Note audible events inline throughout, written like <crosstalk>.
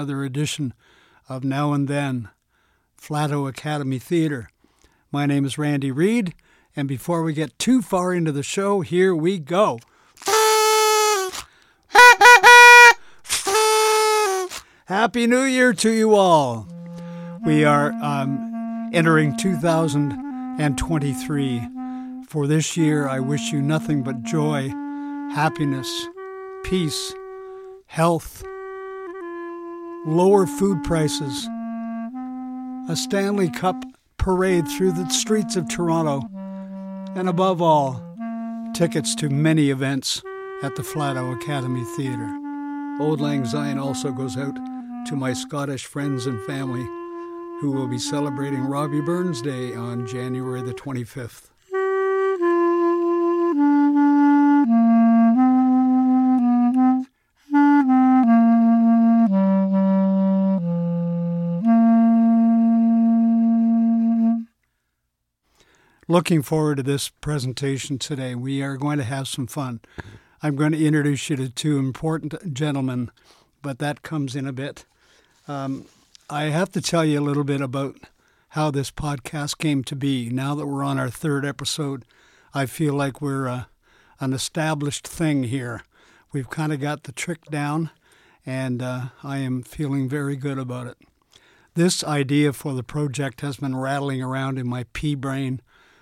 another edition of Now and Then Flato Academy Theater. My name is Randy Reed, and before we get too far into the show, here we go. Happy New Year to you all. We are um, entering 2023. For this year, I wish you nothing but joy, happiness, peace, health, lower food prices, a Stanley Cup parade through the streets of Toronto, and above all, tickets to many events at the Flato Academy Theatre. Auld Lang Syne also goes out to my Scottish friends and family who will be celebrating Robbie Burns Day on January the 25th. Looking forward to this presentation today. We are going to have some fun. I'm going to introduce you to two important gentlemen, but that comes in a bit. Um, I have to tell you a little bit about how this podcast came to be. Now that we're on our third episode, I feel like we're uh, an established thing here. We've kind of got the trick down, and uh, I am feeling very good about it. This idea for the project has been rattling around in my pea brain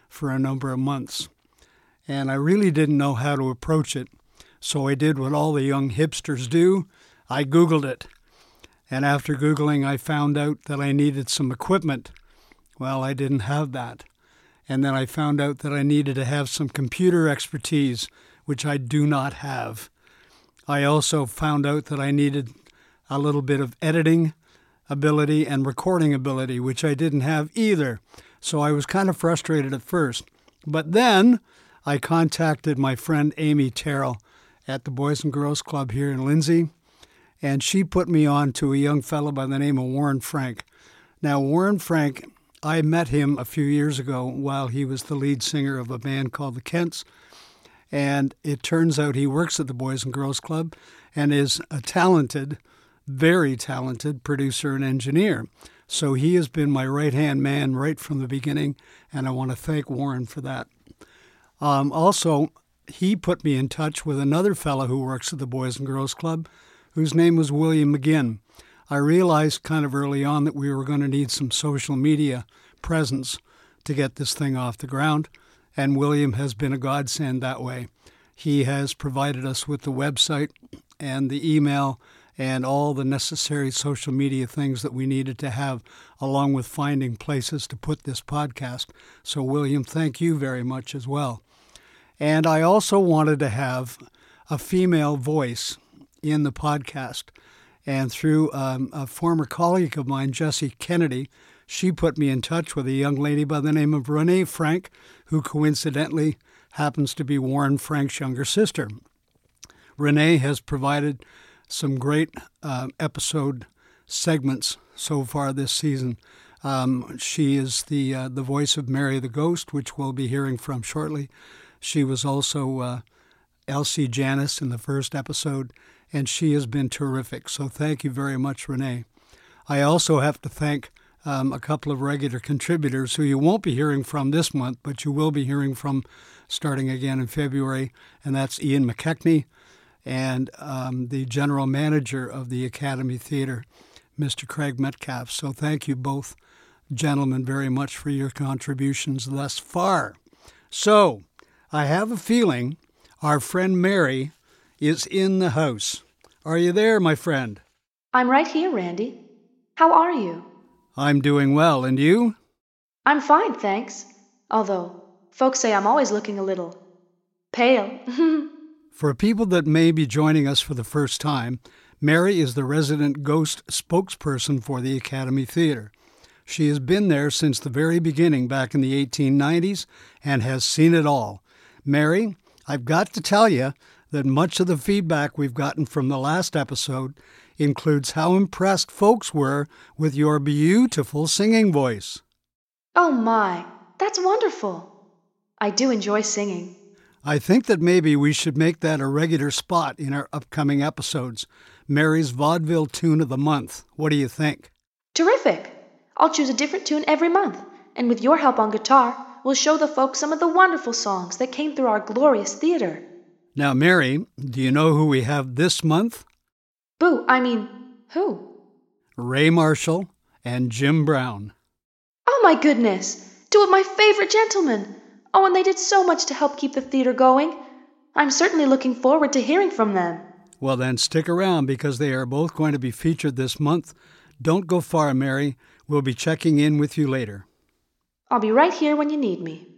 for a number of months, and I really didn't know how to approach it. So I did what all the young hipsters do I Googled it. And after Googling, I found out that I needed some equipment. Well, I didn't have that. And then I found out that I needed to have some computer expertise, which I do not have. I also found out that I needed a little bit of editing ability and recording ability, which I didn't have either. So I was kind of frustrated at first. But then I contacted my friend Amy Terrell at the Boys and Girls Club here in Lindsay, and she put me on to a young fellow by the name of Warren Frank. Now, Warren Frank, I met him a few years ago while he was the lead singer of a band called the Kents. And it turns out he works at the Boys and Girls Club and is a talented, very talented producer and engineer. So he has been my right hand man right from the beginning, and I want to thank Warren for that. Um, also, he put me in touch with another fellow who works at the Boys and Girls Club, whose name was William McGinn. I realized kind of early on that we were going to need some social media presence to get this thing off the ground, and William has been a godsend that way. He has provided us with the website and the email and all the necessary social media things that we needed to have, along with finding places to put this podcast. So, William, thank you very much as well. And I also wanted to have a female voice in the podcast. And through um, a former colleague of mine, Jessie Kennedy, she put me in touch with a young lady by the name of Renee Frank, who coincidentally happens to be Warren Frank's younger sister. Renee has provided some great uh, episode segments so far this season. Um, she is the uh, the voice of Mary the Ghost, which we'll be hearing from shortly. She was also uh, Elsie Janis in the first episode, and she has been terrific. So thank you very much, Renee. I also have to thank um, a couple of regular contributors who you won't be hearing from this month, but you will be hearing from starting again in February, and that's Ian McKechnie, and um, the general manager of the Academy Theater, Mr. Craig Metcalf. So thank you both, gentlemen, very much for your contributions thus far. So I have a feeling our friend Mary is in the house. Are you there, my friend? I'm right here, Randy. How are you? I'm doing well, and you? I'm fine, thanks. Although, folks say I'm always looking a little pale. <laughs> For people that may be joining us for the first time, Mary is the resident ghost spokesperson for the Academy Theater. She has been there since the very beginning back in the 1890s and has seen it all. Mary, I've got to tell you that much of the feedback we've gotten from the last episode includes how impressed folks were with your beautiful singing voice. oh my, that's wonderful. I do enjoy singing. I think that maybe we should make that a regular spot in our upcoming episodes. Mary's Vaudeville Tune of the Month. What do you think? Terrific! I'll choose a different tune every month, and with your help on guitar, we'll show the folks some of the wonderful songs that came through our glorious theater. Now, Mary, do you know who we have this month? Boo, I mean, who? Ray Marshall and Jim Brown. Oh my goodness! Two of my favorite gentlemen! Oh, and they did so much to help keep the theater going. I'm certainly looking forward to hearing from them. Well, then stick around because they are both going to be featured this month. Don't go far, Mary. We'll be checking in with you later. I'll be right here when you need me.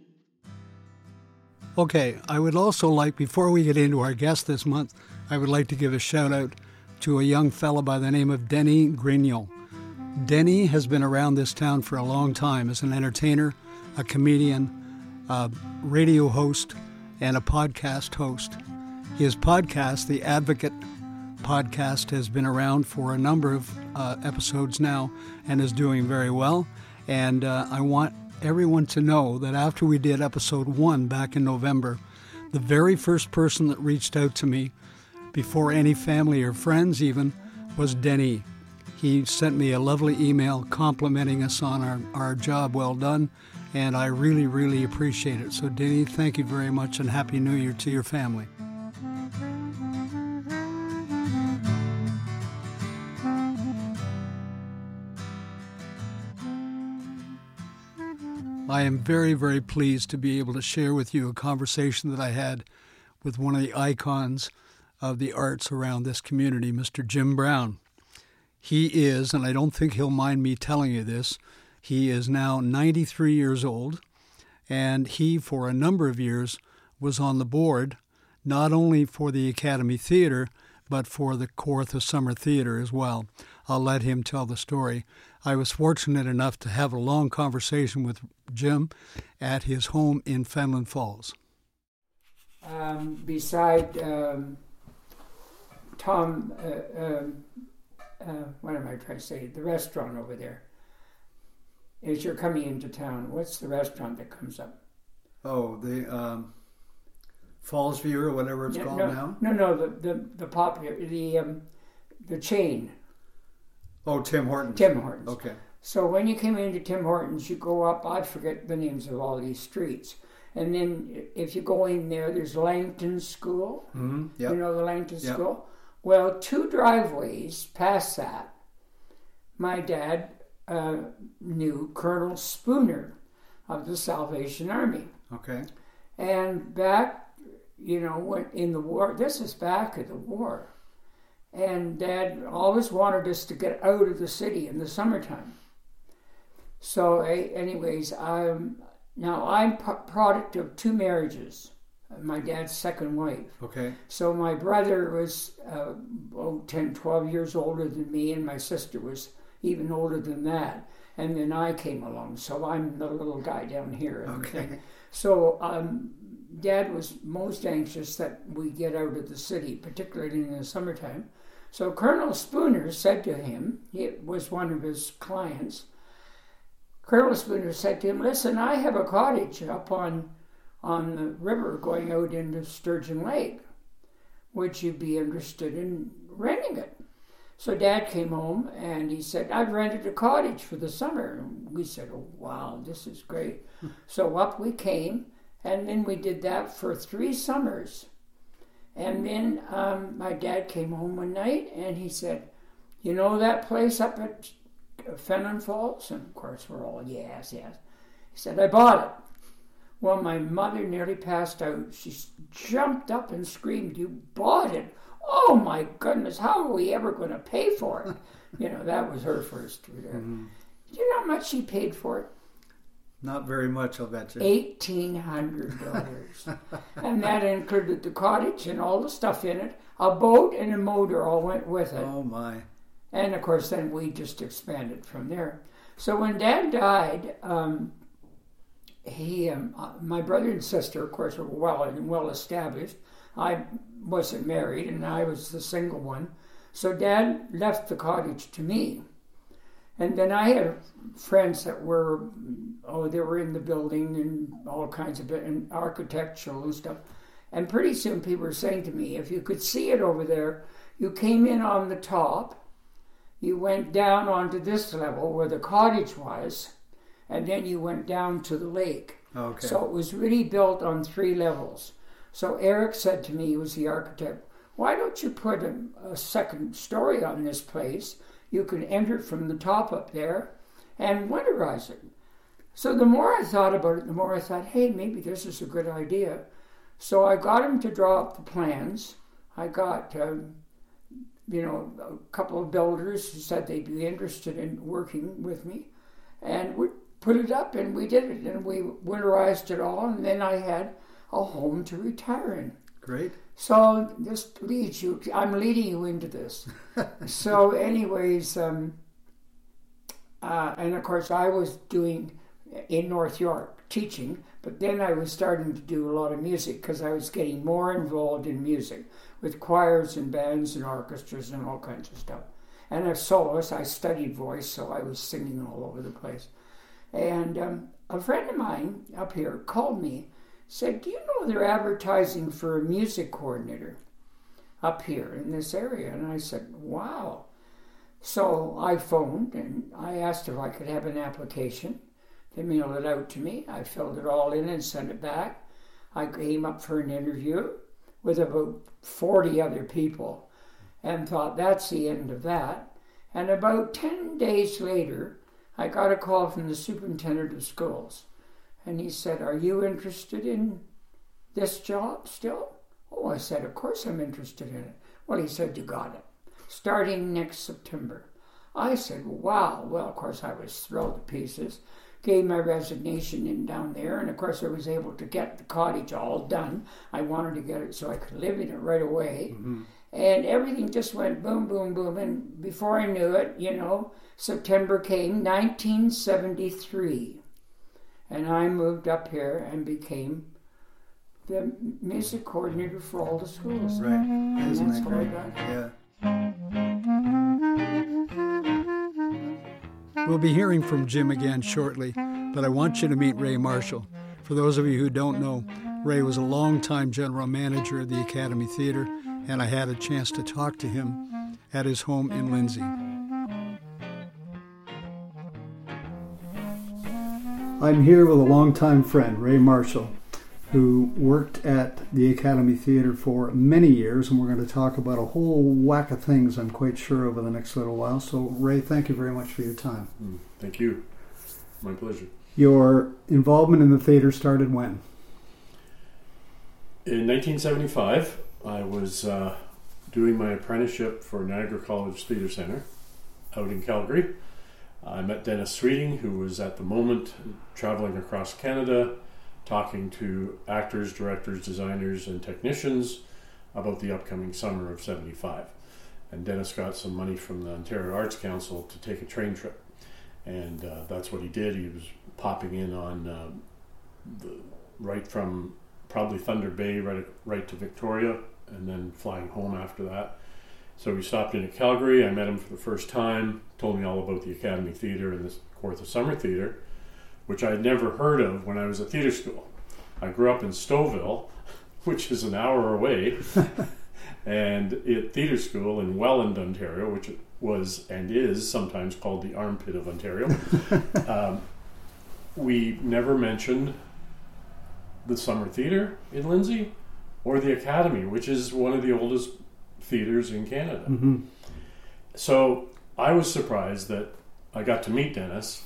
Okay, I would also like, before we get into our guest this month, I would like to give a shout out to a young fellow by the name of Denny Grignon. Denny has been around this town for a long time as an entertainer, a comedian, a radio host, and a podcast host. His podcast, The Advocate podcast, has been around for a number of uh, episodes now and is doing very well. And uh, I want everyone to know that after we did episode one back in November, the very first person that reached out to me, before any family or friends even, was Denny. He sent me a lovely email complimenting us on our, our job well done, and I really, really appreciate it. So, Denny, thank you very much, and Happy New Year to your family. I am very, very pleased to be able to share with you a conversation that I had with one of the icons of the arts around this community, Mr. Jim Brown. He is, and I don't think he'll mind me telling you this, he is now 93 years old, and he, for a number of years, was on the board not only for the Academy Theater, but for the Kawartha Summer Theater as well. I'll let him tell the story. I was fortunate enough to have a long conversation with Jim at his home in Fenelon Falls. Um, beside um, Tom, uh, um, uh, what am I trying to say? The restaurant over there. As you're coming into town, what's the restaurant that comes up? Oh, the um, Falls View or whatever it's Yeah, called no, now. No, no, the the the popular the um, the chain Oh, Tim Hortons. Tim Hortons. Okay. So when you came into Tim Hortons, you go up. I forget the names of all these streets, and then if you go in there, there's Langton School. Mm-hmm. You know the Langton Yep. School? Well, two driveways past that, my dad uh, knew Colonel Spooner of the Salvation Army. Okay. And back, you know, when in the war, this is back of the war. And dad always wanted us to get out of the city in the summertime. So, a- anyways, I'm now I'm p- product of two marriages. My dad's second wife. Okay. So my brother was uh, oh, 10, 12 years older than me, and my sister was even older than that. And then I came along, so I'm the little guy down here. Okay. thing. So um, Dad was most anxious that we get out of the city, particularly in the summertime. So Colonel Spooner said to him, it was one of his clients. Colonel Spooner said to him, "Listen, I have a cottage up on on the river going out into Sturgeon Lake. Would you be interested in renting it?" So Dad came home and he said, "I've rented a cottage for the summer." And we said, "Oh wow, this is great!" <laughs> so up we came, and then we did that for three summers. And then um, my dad came home one night and he said, "You know that place up at Fenelon Falls?" And of course we're all yes, yes. He said, "I bought it." Well, my mother nearly passed out. She jumped up and screamed, "You bought it! Oh my goodness! How are we ever going to pay for it?" <laughs> you know, that was her first. Do you know how much she paid for it? Not very much, I'll bet you. Eighteen hundred dollars, <laughs> and that included the cottage and all the stuff in it. A boat and a motor all went with it. Oh my. And of course, then we just expanded from there. So when Dad died, um, he, um, uh, my brother and sister, of course, were well and well established. I wasn't married, and I was the single one. So Dad left the cottage to me. And then I had friends that were, oh, they were in the building and all kinds of and architectural and stuff. And pretty soon people were saying to me, if you could see it over there, you came in on the top, you went down onto this level where the cottage was, and then you went down to the lake. Okay. So it was really built on three levels. So Eric said to me, he was the architect, why don't you put a, a second story on this place? You can enter from the top up there and winterize it. So the more I thought about it, the more I thought, hey, maybe this is a good idea. So I got him to draw up the plans. I got, um, you know, a couple of builders who said they'd be interested in working with me. And we put it up and we did it and we winterized it all. And then I had a home to retire in. Great. So this leads you. I'm leading you into this. <laughs> so, anyways, um, uh, and of course, I was doing in North York teaching, but then I was starting to do a lot of music because I was getting more involved in music with choirs and bands and orchestras and all kinds of stuff. And as soloist, I studied voice, so I was singing all over the place. And um, a friend of mine up here called me said, Do you know they're advertising for a music coordinator up here in this area? And I said, Wow. So I phoned and I asked if I could have an application. They mailed it out to me. I filled it all in and sent it back. I came up for an interview with about 40 other people and thought that's the end of that. And about 10 days later, I got a call from the superintendent of schools. And he said, Are you interested in this job still? Oh, I said, Of course I'm interested in it. Well, he said, You got it. Starting next September. I said, Wow. Well, of course, I was thrilled to pieces. Gave my resignation in down there, and of course, I was able to get the cottage all done. I wanted to get it so I could live in it right away. Mm-hmm. And everything just went boom, boom, boom. And before I knew it, you know, September came, 1973 and I moved up here and became the music coordinator for all the schools. Right. Mm-hmm. Isn't that great? Yeah. Mm-hmm. We'll be hearing from Jim again shortly, but I want you to meet Ray Marshall. For those of you who don't know, Ray was a longtime general manager of the Academy Theater, and I had a chance to talk to him at his home in Lindsay. I'm here with a longtime friend, Ray Marshall, who worked at the Academy Theater for many years, and we're going to talk about a whole whack of things, I'm quite sure, over the next little while. So, Ray, thank you very much for your time. Mm, thank you. My pleasure. Your involvement in the theater started when? In 1975, I was uh, doing my apprenticeship for Niagara College Theatre Centre out in Calgary. I met Dennis Sweeting, who was at the moment traveling across Canada, talking to actors, directors, designers, and technicians about the upcoming summer of 75. And Dennis got some money from the Ontario Arts Council to take a train trip. And uh, that's what he did. He was popping in on uh, the, right from probably Thunder Bay right, right to Victoria and then flying home after that. So we stopped in at Calgary. I met him for the first time, told me all about the Academy Theatre and the Kawartha Summer Theatre, which I had never heard of when I was at theatre school. I grew up in Stouffville, <laughs> which is an hour away, <laughs> and at theatre school in Welland, Ontario, which was and is sometimes called the armpit of Ontario. <laughs> um, we never mentioned the Summer Theatre in Lindsay or the Academy, which is one of the oldest theaters in Canada. Mm-hmm. So I was surprised that I got to meet Dennis,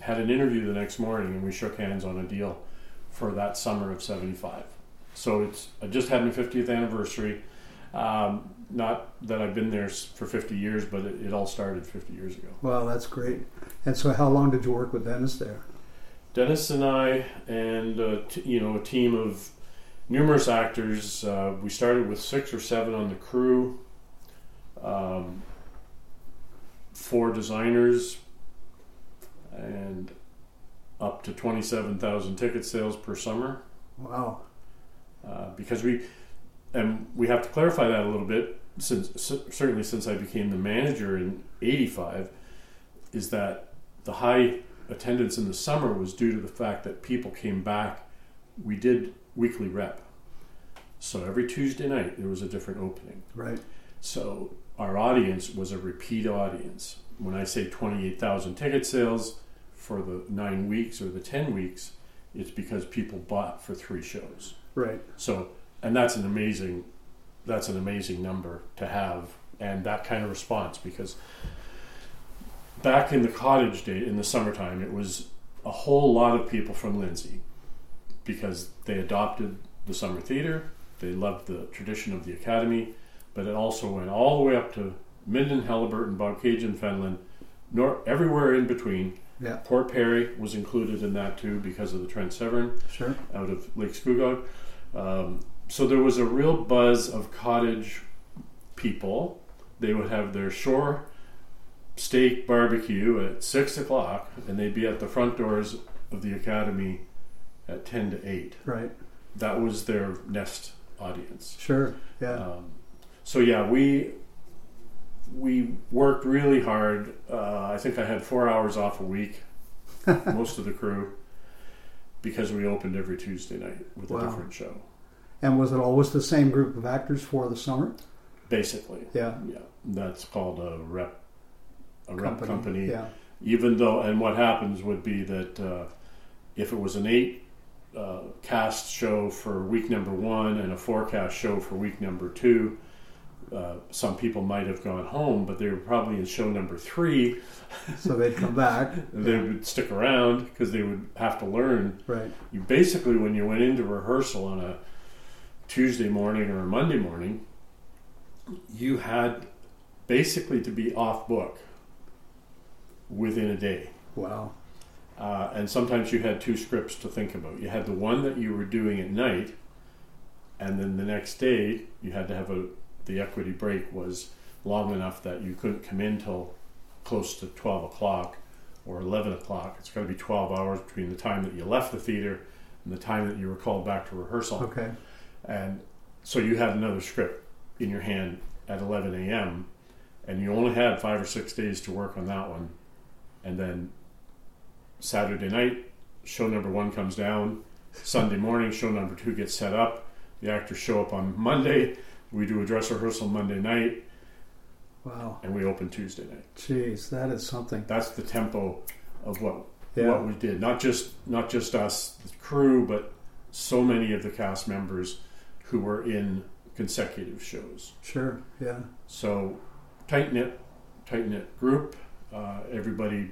had an interview the next morning, and we shook hands on a deal for that summer of 75. So it's I just had my 50th anniversary. Um, not that I've been there for 50 years, but it, it, all started 50 years ago. Wow, that's great. And so, how long did you work with Dennis there? Dennis and I, and uh, t- you know, a team of numerous actors. Uh, we started with six or seven on the crew, um, four designers, and up to 27,000 ticket sales per summer. Wow. Uh, because we, and we have to clarify that a little bit, since certainly since I became the manager in 85, is that the high attendance in the summer was due to the fact that people came back. We did weekly rep. So every Tuesday night there was a different opening. Right. So our audience was a repeat audience. When I say 28,000 ticket sales for the nine weeks or the 10 weeks, it's because people bought for three shows. Right. So, and that's an amazing, that's an amazing number to have, and that kind of response because back in the cottage day in the summertime, it was a whole lot of people from Lindsay because they adopted the summer theater, they loved the tradition of the academy, but it also went all the way up to Minden, Haliburton, Bobcaygeon, Fenelon, nor everywhere in between. Yeah. Port Perry was included in that too because of the Trent Severn Sure. out of Lake Scugog. Um, so there was a real buzz of cottage people. They would have their shore steak barbecue at six o'clock, and they'd be at the front doors of the academy at ten to eight. Right. That was their nest audience. Sure. Yeah. Um, so yeah, we we worked really hard. Uh, I think I had four hours off a week, <laughs> most of the crew, because we opened every Tuesday night with Wow. a different show. and was it always the same group of actors for the summer? Basically, Yeah. yeah, that's called a rep a rep company. Yeah. Even though, and what happens would be that uh, if it was an eight uh, cast show for week number one and a forecast show for week number two, uh, some people might have gone home, but they were probably in show number three. So they'd come back. <laughs> They would stick around because they would have to learn. Right. You basically, when you went into rehearsal on a Tuesday morning or a Monday morning, you had basically to be off book within a day. Wow. Uh, and sometimes you had two scripts to think about. You had the one that you were doing at night, and then the next day you had to have a the equity break was long enough that you couldn't come in till close to twelve o'clock or eleven o'clock. It's got to be twelve hours between the time that you left the theater and the time that you were called back to rehearsal. Okay. And so you had another script in your hand at 11 a.m. and you only had five or six days to work on that one. And then Saturday night, show number one comes down. Sunday morning, show number two gets set up. The actors show up on Monday. We do a dress rehearsal Monday night, Wow. and we open Tuesday night. Jeez, that is something. That's the tempo of what Yeah. what we did. Not just not just us, the crew, but so many of the cast members who were in consecutive shows. Sure. Yeah. So tight knit, tight knit group. Uh, everybody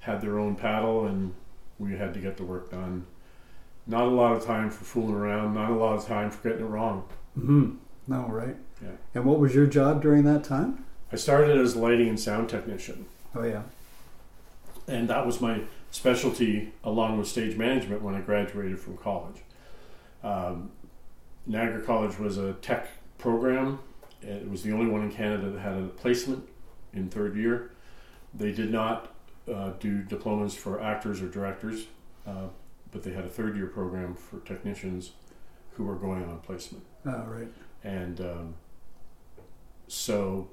had their own paddle, and we had to get the work done. Not a lot of time for fooling around. Not a lot of time for getting it wrong. Hmm. No. Right. Yeah. And what was your job during that time? I started as a lighting and sound technician, Oh yeah. and that was my specialty along with stage management when I graduated from college. Um, Niagara College was a tech program. It was the only one in Canada that had a placement in third year. They did not uh, do diplomas for actors or directors, uh, but they had a third year program for technicians who were going on placement. Oh right. And um, so,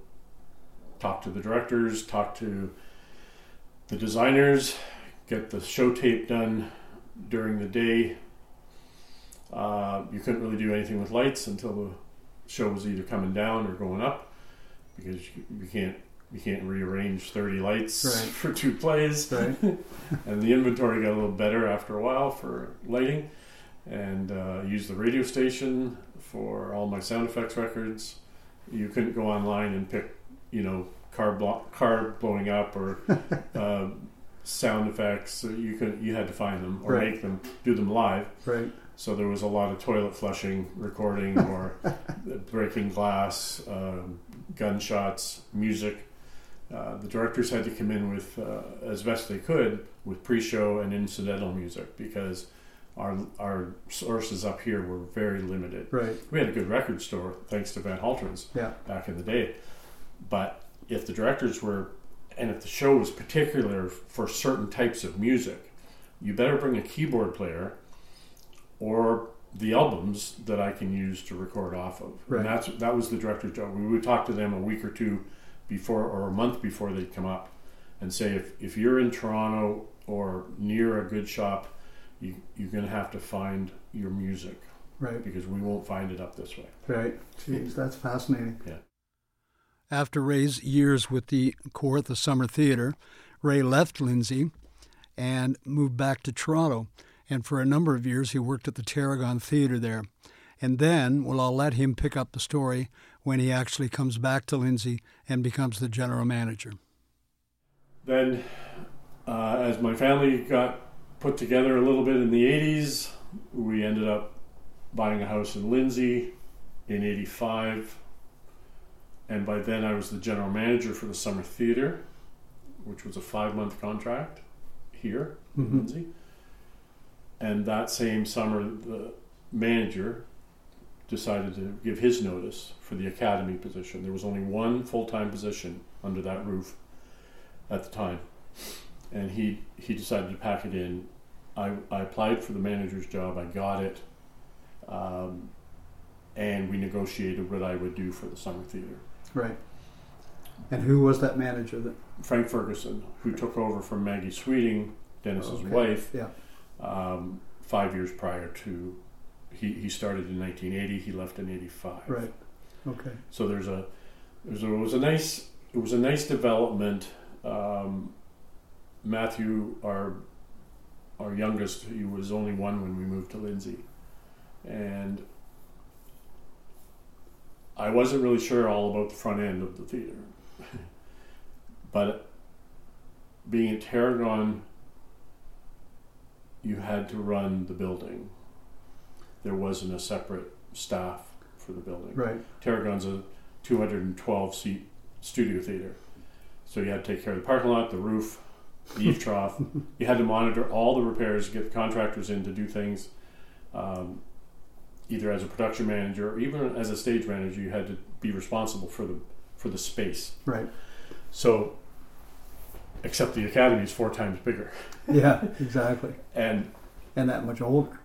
talk to the directors, talk to the designers, get the show tape done during the day. Uh, you couldn't really do anything with lights until the show was either coming down or going up because you, you can't you can't rearrange 30 lights Right. <laughs> for two plays Right. <laughs> and the inventory got a little better after a while for lighting and uh, used the radio station for all my sound effects records you couldn't go online and pick you know car blo- car blowing up or <laughs> uh, sound effects So you could you had to find them or Right. make them do them live right. so there was a lot of toilet flushing recording or breaking glass um, gunshots music uh, the directors had to come in with, uh, as best they could, with pre-show and incidental music because our our sources up here were very limited. Right. We had a good record store thanks to Van Halterns Yeah. back in the day, but if the directors were, and if the show was particular for certain types of music, you better bring a keyboard player or the albums that I can use to record off of. Right. And that's that was the director's job. We would talk to them a week or two before or a month before they'd come up and say if, if you're in Toronto or near a good shop, you, you're going to have to find your music Right. because we won't find it up this way. Right. Jeez, that's fascinating. Yeah. After Ray's years with the Corps at the Summer Theatre, Ray left Lindsay and moved back to Toronto. And for a number of years, he worked at the Tarragon Theatre there. And then, well, I'll let him pick up the story when he actually comes back to Lindsay and becomes the general manager. Then, uh, as my family got put together a little bit in the 80s, we ended up buying a house in Lindsay in 85. And by then, I was the general manager for the Summer Theatre, which was a five month contract here in Mhm. Lindsay. And that same summer, the manager decided to give his notice for the academy position. There was only one full time position under that roof at the time, and he he decided to pack it in. I, I applied for the manager's job. I got it, um, and we negotiated what I would do for the summer theater. Right. And who was that manager that? Frank Ferguson, who took over from Maggie Sweeting, Dennis's Okay. wife, Yeah. um, five years prior to. He, he started in 1980. He left in 85. Right. Okay. So there's a there's a, it was a nice it was a nice development. Um, Matthew, our our youngest, he was only one when we moved to Lindsay, and I wasn't really sure all about the front end of the theater, <laughs> but being at Tarragon, you had to run the building. There wasn't a separate staff for the building. Right. Tarragon's a 212 seat studio theater. So you had to take care of the parking lot, the roof, the eave <laughs> trough. You had to monitor all the repairs, get the contractors in to do things. Um, either as a production manager or even as a stage manager, you had to be responsible for the for the space. Right. So, except the academy is four times bigger Yeah. <laughs> Exactly. and And that much older.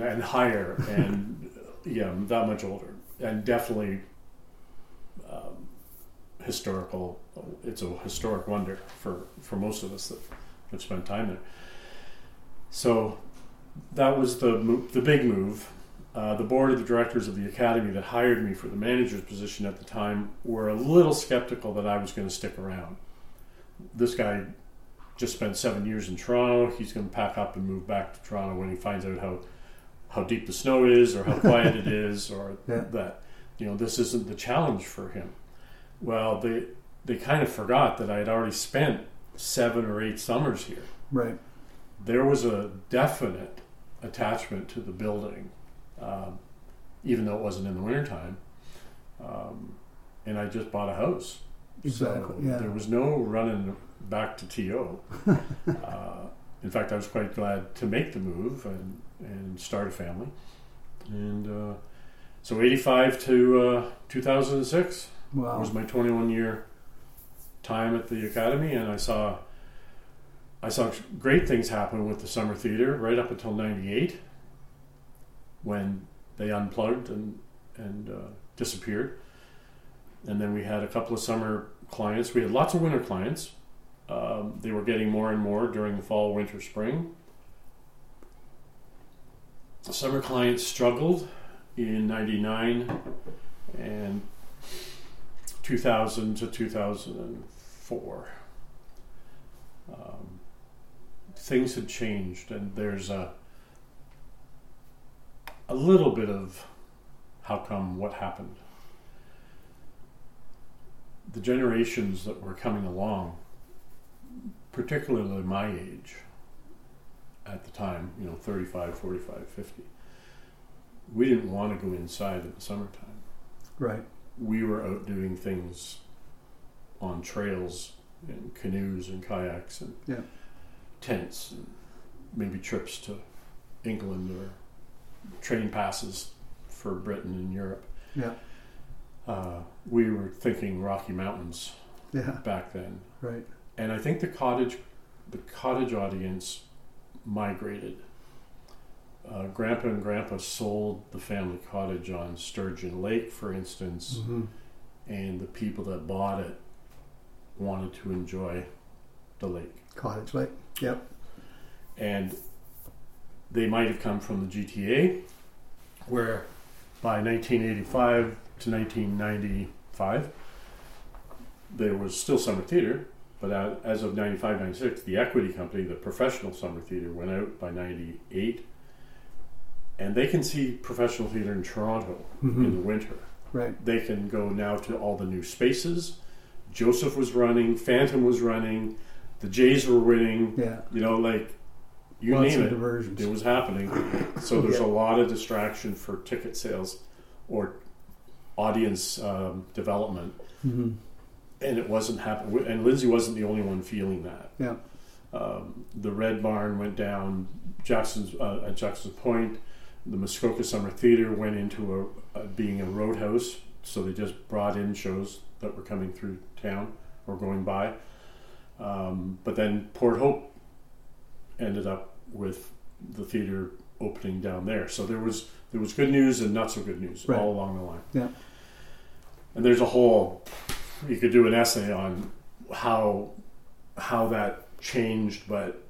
And higher and <laughs> yeah that much older. And definitely um, historical it's a historic wonder for for most of us that have spent time there. So that was the the big move. Uh, the board of the directors of the academy that hired me for the manager's position at the time were a little skeptical that I was going to stick around. This guy just spent seven years in Toronto. He's going to pack up and move back to Toronto when he finds out how how deep the snow is or how quiet it <laughs> is or Yeah. that you know this isn't the challenge for him well they they kind of forgot that i had already spent seven or eight summers here Right. there was a definite attachment to the building um, even though it wasn't in the wintertime um, and i just bought a house Exactly. so yeah. there was no running back to to <laughs> uh, in fact i was quite glad to make the move and and start a family. And uh, so 85 to uh, 2006 wow. was my 21 year time at the academy and i saw i saw great things happen with the summer theater right up until 98 when they unplugged and and uh, disappeared. And then we had a couple of summer clients. We had lots of winter clients. Um, they were getting more and more during the fall winter spring summer clients struggled in 99 and 2000 to 2004. Um, things had changed, and there's a a little bit of how come what happened. The generations that were coming along, particularly my age at the time, you know, 35, 45, 50, we didn't want to go inside in the summertime Right. we were out doing things on trails and canoes and kayaks and Yeah. tents and maybe trips to England or train passes for Britain and Europe. Yeah. Uh, we were thinking Rocky Mountains Yeah. back then, Right. and I think the cottage, the cottage audience, migrated. Uh, Grandpa and Grandpa sold the family cottage on Sturgeon Lake, for instance, hmm and the people that bought it wanted to enjoy the lake. Cottage Lake. Yep. And they might have come from the GTA where by 1985 to 1995, there was still summer theater, but as of 95, 96, the equity company, the professional summer theater, went out by 98. And they can see professional theater in Toronto Mhm. in the winter. Right. They can go now to all the new spaces. Joseph was running, Phantom was running, the Jays were winning. Yeah. You know, like you Lots name it, diversions. it was happening. So there's Yeah. a lot of distraction for ticket sales or audience um, development, hmm and it wasn't happening. And Lindsay wasn't the only one feeling that. Yeah. Um, the Red Barn went down. Jackson's uh, at Jackson's Point. The Muskoka Summer Theater went into a, being a roadhouse, so they just brought in shows that were coming through town or going by. Um, but then Port Hope ended up with the theater opening down there. So there was there was good news and not so good news Right. all along the line. Yeah. And there's a whole you could do an essay on how how that changed, but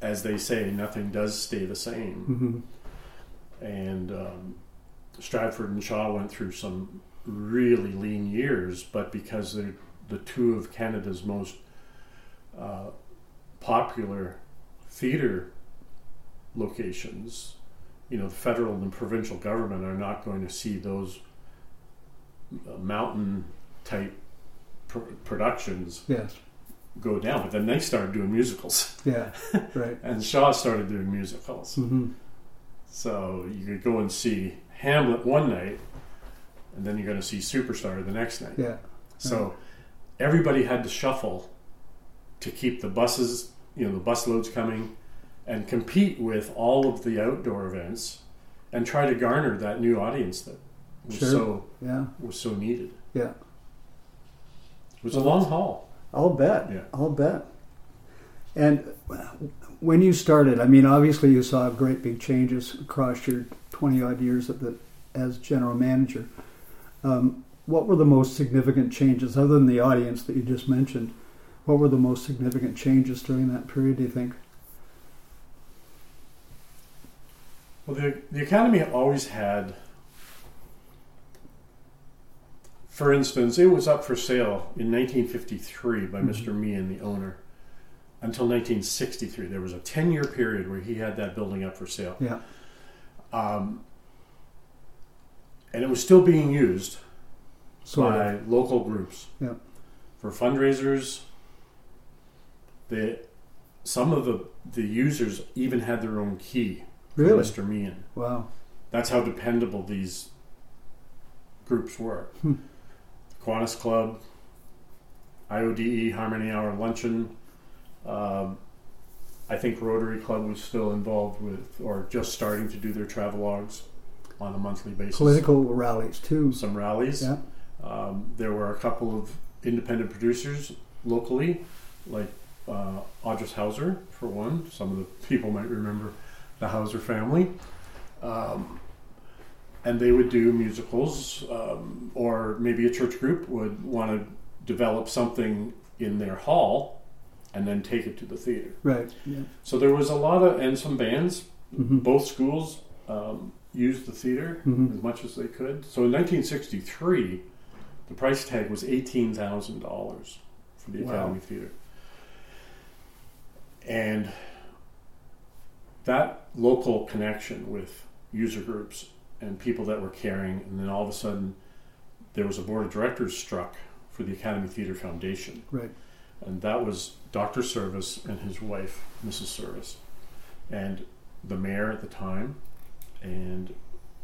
as they say, nothing does stay the same. hmm And um, Stratford and Shaw went through some really lean years, but because they're the two of Canada's most uh, popular theater locations, you know, the federal and provincial government are not going to see those uh, mountain type pr- productions Yes. go down. But then they started doing musicals, Yeah. <laughs> right. and Shaw started doing musicals. hmm So you could go and see Hamlet one night, and then you're going to see Superstar the next night. Yeah. So everybody had to shuffle to keep the buses, you know, the bus loads coming, and compete with all of the outdoor events, and try to garner that new audience that was Sure. so Yeah. was so needed. Yeah. It was a long haul. I'll bet. Yeah. I'll bet. And when you started, I mean, obviously you saw great big changes across your 20 odd years at the, as general manager. Um, what were the most significant changes, other than the audience that you just mentioned? What were the most significant changes during that period, do you think? Well, the the academy always had. For instance, it was up for sale in 1953 by Mhm. Mr. Meehan, the owner, until 1963. There was a 10 year period where he had that building up for sale. Yeah. Um, and it was still being used Sort by of. local groups Yeah. for fundraisers. The, some of the, the users even had their own key Really? Mr. Meehan. Wow. That's how dependable these groups were. Hmm. Kiwanis Club, IODE, Harmony Hour Luncheon. Um, I think Rotary Club was still involved with, or just starting to do their travelogues on a monthly basis. Political rallies, too. Some rallies. Yeah. Um, there were a couple of independent producers locally, like uh, Audrey Hauser, for one. Some of the people might remember the Hauser family. Um, and they would do musicals, um, or maybe a church group would want to develop something in their hall and then take it to the theater. Right. Yeah. So there was a lot of, and some bands, Mhm. both schools um, used the theater Mhm. as much as they could. So in 1963, the price tag was eighteen thousand dollars for the Wow. Academy Theater, and that local connection with user groups and people that were caring, and then all of a sudden, there was a board of directors struck for the Academy Theater Foundation, Right. and that was Dr. Service and his wife, Mrs. Service, and the mayor at the time, and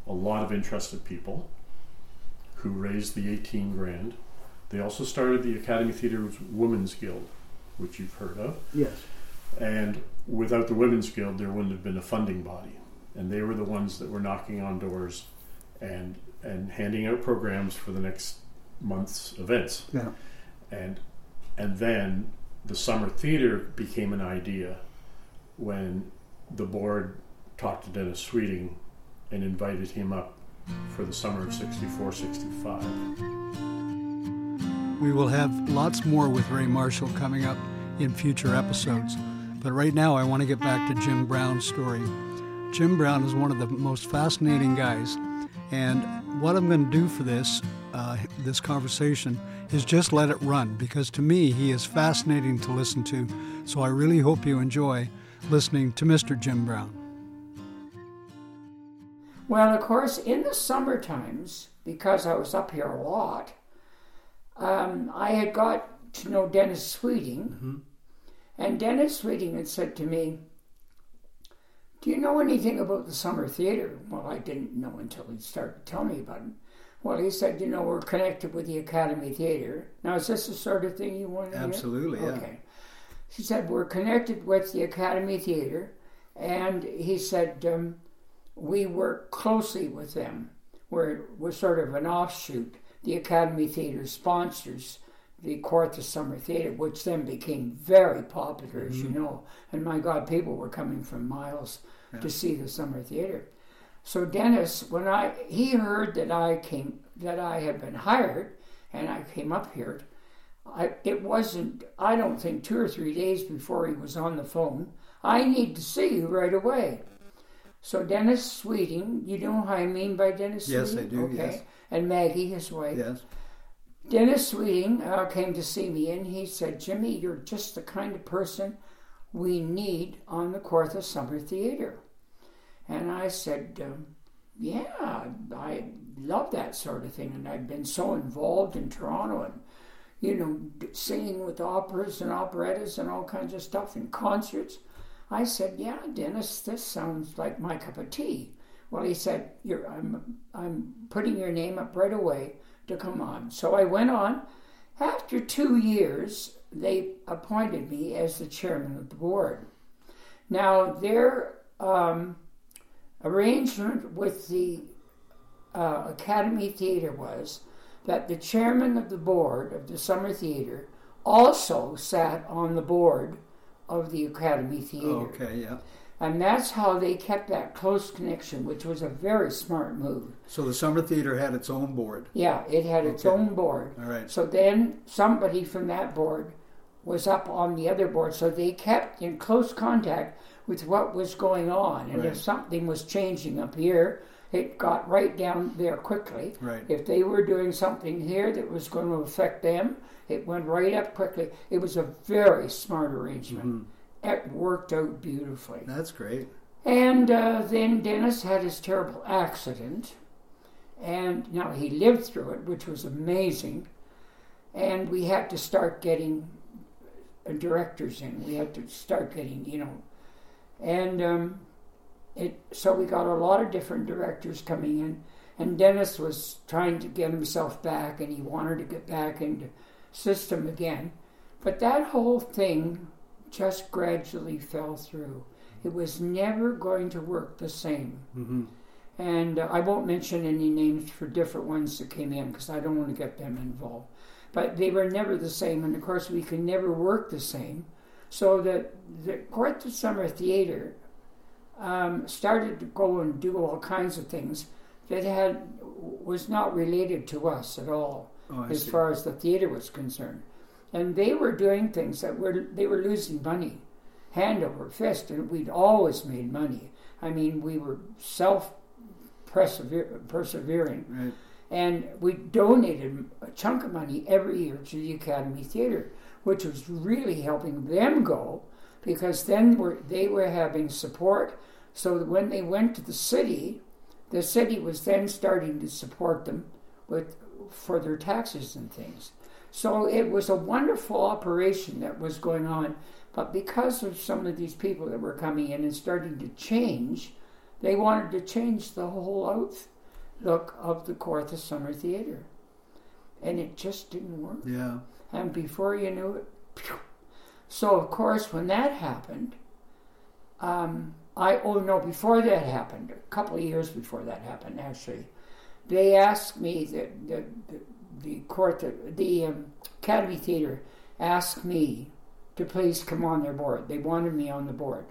a lot of interested people who raised the 18 grand. They also started the Academy Theater's Women's Guild, which you've heard of. Yes. And without the Women's Guild, there wouldn't have been a funding body. And they were the ones that were knocking on doors and and handing out programs for the next month's events. Yeah. And and then the summer theater became an idea when the board talked to Dennis Sweeting and invited him up for the summer of 64 65. We will have lots more with Ray Marshall coming up in future episodes. But right now, I want to get back to Jim Brown's story. Jim Brown is one of the most fascinating guys. And what I'm going to do for this uh, this conversation is just let it run because to me he is fascinating to listen to. So I really hope you enjoy listening to Mr. Jim Brown. Well, of course, in the summer times, because I was up here a lot, um, I had got to know Dennis Sweeting, Mm-hmm. and Dennis Sweeting had said to me, "Do you know anything about the summer theater?" Well, I didn't know until he started telling me about it. Well, he said, "You know, we're connected with the Academy Theater." Now, is this the sort of thing you want to hear? Absolutely, yeah. Okay. He said, We're connected with the Academy Theater, and he said, um, We work closely with them. We're, we're sort of an offshoot. The Academy Theater sponsors the Kawartha Summer Theater, which then became very popular, as you mm-hmm. know. And my God, people were coming from miles to see the Summer Theater. So Dennis, when I he heard that I came that I had been hired, and I came up here, I, it wasn't, I don't think, two or three days before he was on the phone. I need to see you right away. So Dennis Sweeting, you know how I mean by Dennis Yes, I do, Okay. yes. And Maggie, his wife. Yes. Dennis Sweeting uh, came to see me and he said, Jimmy, you're just the kind of person we need on the Kawartha Summer Theater. And I said, um, Yeah, I love that sort of thing. And I've been so involved in Toronto and, you know, singing with operas and operettas and all kinds of stuff and concerts. I said, Yeah, Dennis, this sounds like my cup of tea. Well, he said, I'm, I'm putting your name up right away to come on. So I went on. After two years, they appointed me as the chairman of the board. Now, their um, arrangement with the uh, Academy Theater was that the chairman of the board of the Summer Theater also sat on the board of the Academy Theater. Okay, yeah. And that's how they kept that close connection, which was a very smart move. So the Summer Theater had its own board. Yeah, it had its Okay. own board. All right. So then somebody from that board was up on the other board. So they kept in close contact with what was going on. And Right. if something was changing up here, it got right down there quickly. Right. If they were doing something here that was going to affect them, it went right up quickly. It was a very smart arrangement. Mm-hmm. It worked out beautifully. That's great. And uh, then Dennis had his terrible accident. And now he lived through it, which was amazing. And we had to start getting uh, directors in. We had to start getting, you know. And um, it, so we got a lot of different directors coming in. And Dennis was trying to get himself back, and he wanted to get back into system again. But that whole thing just gradually fell through. It was never going to work the same. Mm-hmm. And uh, I won't mention any names for different ones that came in because I don't want to get them involved. But they were never the same, and of course, we could never work the same. So that the Kawartha Summer Theater um, started to go and do all kinds of things that had was not related to us at all Oh, as see. far as the theater was concerned. And they were doing things that were they were losing money, hand over fist, and we'd always made money. I mean, we were self persevering, Right. and we donated a chunk of money every year to the Academy Theater, which was really helping them go because then we're, they were having support. So that when they went to the city, the city was then starting to support them with for their taxes and things. So it was a wonderful operation that was going on, but because of some of these people that were coming in and starting to change, they wanted to change the whole outlook of the Kawartha Summer Theater. And it just didn't work. Yeah. And before you knew it, so of course when that happened, um, I oh no, before that happened, a couple of years before that happened, actually, they asked me the the the, court the, the um, Academy Theater asked me to please come on their board. They wanted me on the board,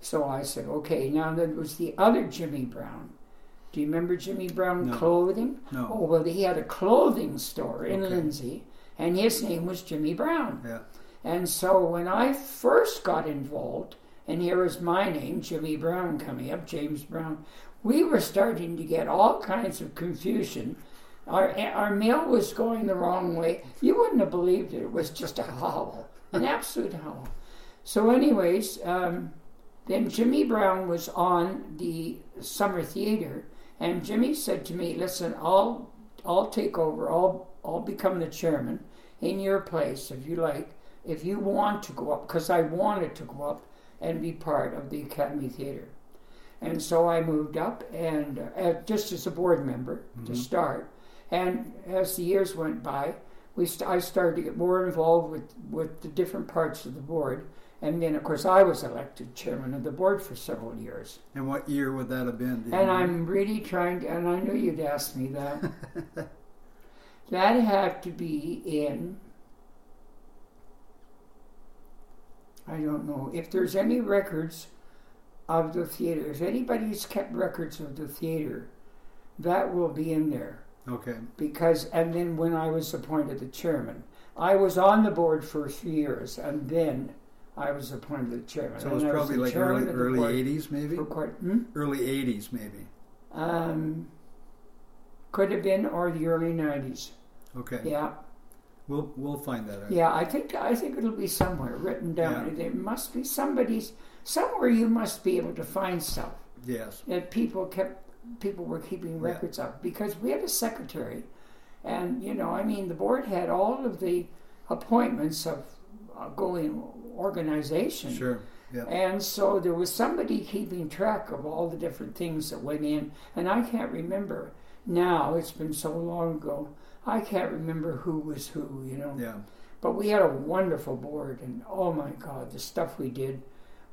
so I said okay. Now there was the other Jimmy Brown. Do you remember Jimmy Brown No. clothing? No. Oh well, he had a clothing store in Okay. Lindsay, and his name was Jimmy Brown. Yeah. And so when I first got involved and here was my name, Jimmy Brown, coming up, James Brown. We were starting to get all kinds of confusion. Our, our mail was going the wrong way. You wouldn't have believed it. It was just a howl, an absolute howl. So, anyways, um, then Jimmy Brown was on the summer theater, and Jimmy said to me, "Listen, I'll I'll take over. I'll I'll become the chairman in your place if you like. If you want to go up, because I wanted to go up and be part of the Academy Theater." And so I moved up, and uh, just as a board member mm-hmm. to start. And as the years went by, we st- I started to get more involved with, with the different parts of the board. And then, of course, I was elected chairman of the board for several years. And what year would that have been? And know? I'm really trying to, and I knew you'd ask me that. <laughs> that had to be in, I don't know, if there's any records of the theater, if anybody's kept records of the theater, that will be in there. Okay. Because, and then when I was appointed the chairman, I was on the board for three years, and then I was appointed the chairman. So it was probably was like early early eighties, maybe. Quite, hmm? Early eighties, maybe. Um, could have been, or the early nineties. Okay. Yeah. We'll we'll find that out. Yeah, I think I think it'll be somewhere written down. Yeah. There must be somebody's somewhere. You must be able to find stuff. Yes. That people kept people were keeping records yeah. of because we had a secretary, and you know, I mean, the board had all of the appointments of uh, going organization. Sure. Yep. And so there was somebody keeping track of all the different things that went in, and I can't remember now. It's been so long ago. I can't remember who was who, you know. Yeah. But we had a wonderful board, and oh my God, the stuff we did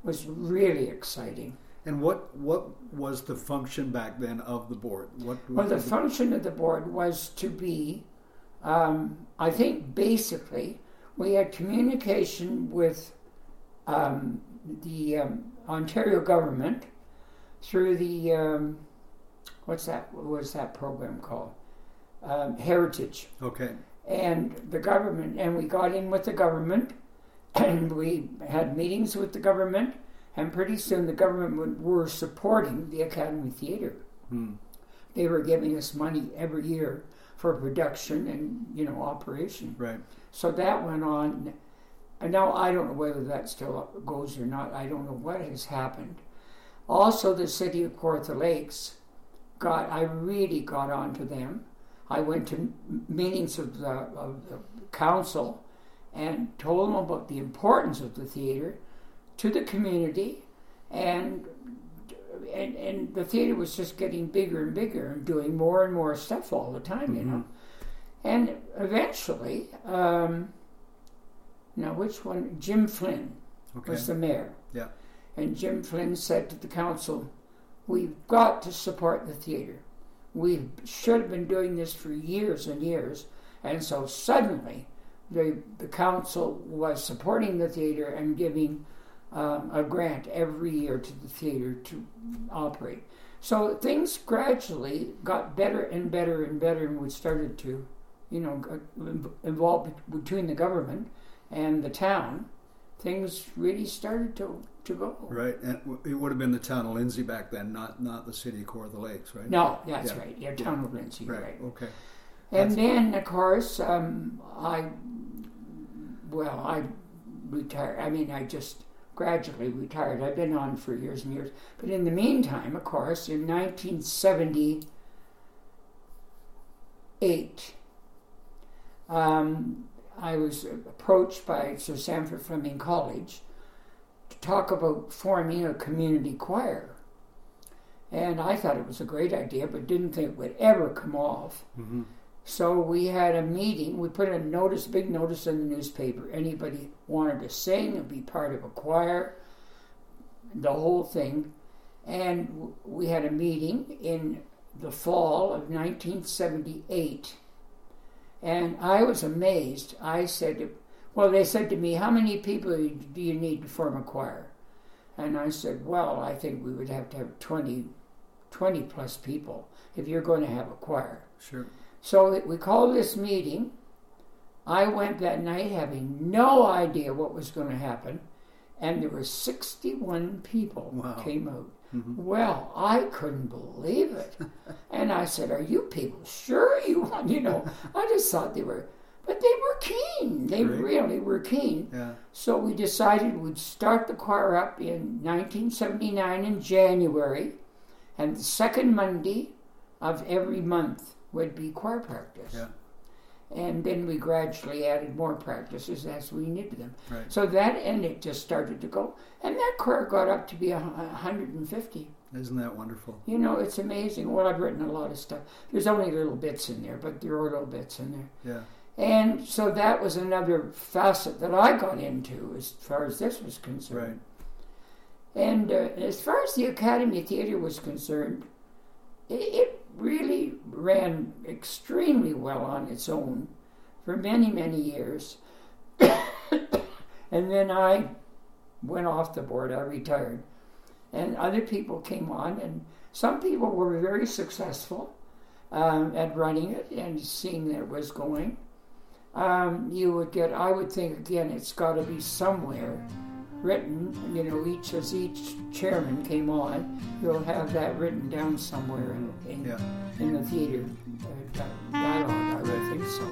was really exciting. And what what was the function back then of the board? What, what well, the function of the board was to be, um, I think, basically we had communication with um, the um, Ontario government through the um, what's that? What was that program called? Um, Heritage. Okay. And the government, and we got in with the government, and we had meetings with the government, and pretty soon the government were supporting the Academy Theatre. Hmm. They were giving us money every year for production and you know operation. Right. So that went on. And now I don't know whether that still goes or not. I don't know what has happened. Also, the city of Kawartha Lakes got, I really got onto them. I went to meetings of the, of the council and told them about the importance of the theater to the community. And, and, and the theater was just getting bigger and bigger and doing more and more stuff all the time, mm-hmm. you know. And eventually, um, now which one? Jim Flynn okay. was the mayor. Yeah. And Jim Flynn said to the council, We've got to support the theater. We should have been doing this for years and years. And so suddenly, the, the council was supporting the theater and giving um, a grant every year to the theater to operate. So things gradually got better and better and better, and we started to you know, involved between the government and the town, things really started to, to go. Right, and it would have been the town of Lindsay back then, not not the city Kawartha Lakes, right? No, that's yeah. right. Yeah, town yeah. of Lindsay, right. right. Okay. And then, of course, um, I, well, I retired. I mean, I just gradually retired. I've been on for years and years. But in the meantime, of course, in 1978, um, I was approached by Sir Sandford Fleming College to talk about forming a community choir. And I thought it was a great idea, but didn't think it would ever come off. Mm-hmm. So we had a meeting. We put a notice, big notice in the newspaper. Anybody wanted to sing and be part of a choir, the whole thing. And we had a meeting in the fall of 1978 and I was amazed. I said, Well, they said to me, How many people do you need to form a choir? And I said, Well, I think we would have to have 20, 20 plus people if you're going to have a choir. Sure. So we called this meeting. I went that night having no idea what was going to happen. and there were 61 people Wow. came out. Mhm. Well, I couldn't believe it. <laughs> and I said, Are you people sure you want, you know? I just thought they were, but they were keen. They really were keen. Yeah. So we decided we'd start the choir up in 1979 in January, and the second Monday of every month would be choir practice. Yeah. And then we gradually added more practices as we needed them. Right. So that and it just started to go, and that choir got up to be a 150. Isn't that wonderful? You know, it's amazing. Well, I've written a lot of stuff. There's only little bits in there, but there are little bits in there. Yeah. And so that was another facet that I got into as far as this was concerned. Right. And uh, as far as the Academy Theatre was concerned, it, it really ran extremely well on its own for many, many years. <coughs> and then I went off the board, I retired. And other people came on, and some people were very successful um, at running it and seeing that it was going. Um, you would get, I would think again, it's got to be somewhere written, you know, each as each chairman came on, you'll have that written down somewhere in, in, Yeah. in the theater uh, di- dialogue, I think so.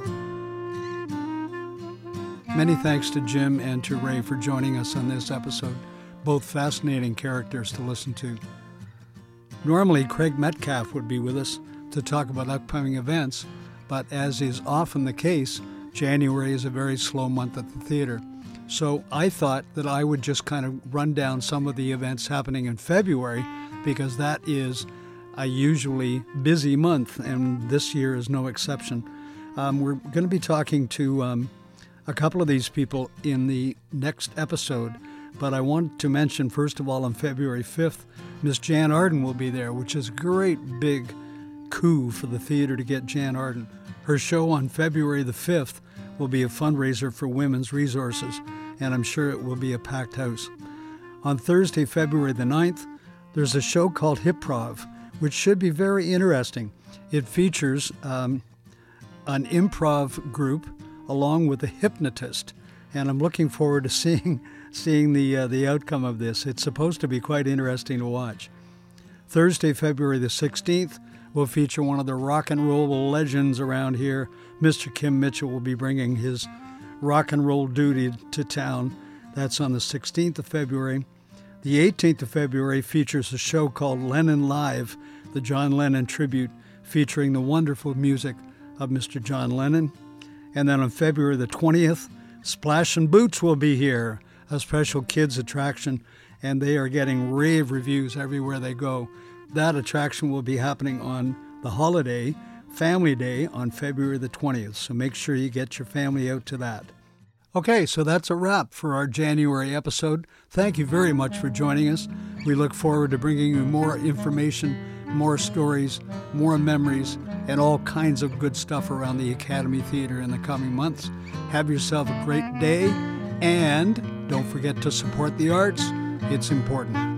Many thanks to Jim and to Ray for joining us on this episode. Both fascinating characters to listen to. Normally, Craig Metcalf would be with us to talk about upcoming events, but as is often the case, January is a very slow month at the theater. So I thought that I would just kind of run down some of the events happening in February because that is a usually busy month, and this year is no exception. Um, we're going to be talking to um, a couple of these people in the next episode, but I want to mention, first of all, on February 5th, Miss Jann Arden will be there, which is a great big coup for the theater to get Jann Arden. Her show on February the 5th will be a fundraiser for women's resources, and I'm sure it will be a packed house. On Thursday, February the 9th, there's a show called Hipprov, which should be very interesting. It features um, an improv group along with a hypnotist, and I'm looking forward to <laughs> seeing seeing the uh, the outcome of this. It's supposed to be quite interesting to watch. Thursday, February the 16th, will feature one of the rock and roll legends around here. Mr. Kim Mitchell will be bringing his rock and roll duty to town. That's on the 16th of February. The 18th of February features a show called Lennon Live, the John Lennon tribute, featuring the wonderful music of Mr. John Lennon. And then on February the 20th, Splash and Boots will be here, a special kids attraction, and they are getting rave reviews everywhere they go. That attraction will be happening on the holiday, Family Day, on February the 20th. So make sure you get your family out to that. Okay, so that's a wrap for our January episode. Thank you very much for joining us. We look forward to bringing you more information, more stories, more memories, and all kinds of good stuff around the Academy Theater in the coming months. Have yourself a great day, and don't forget to support the arts. It's important.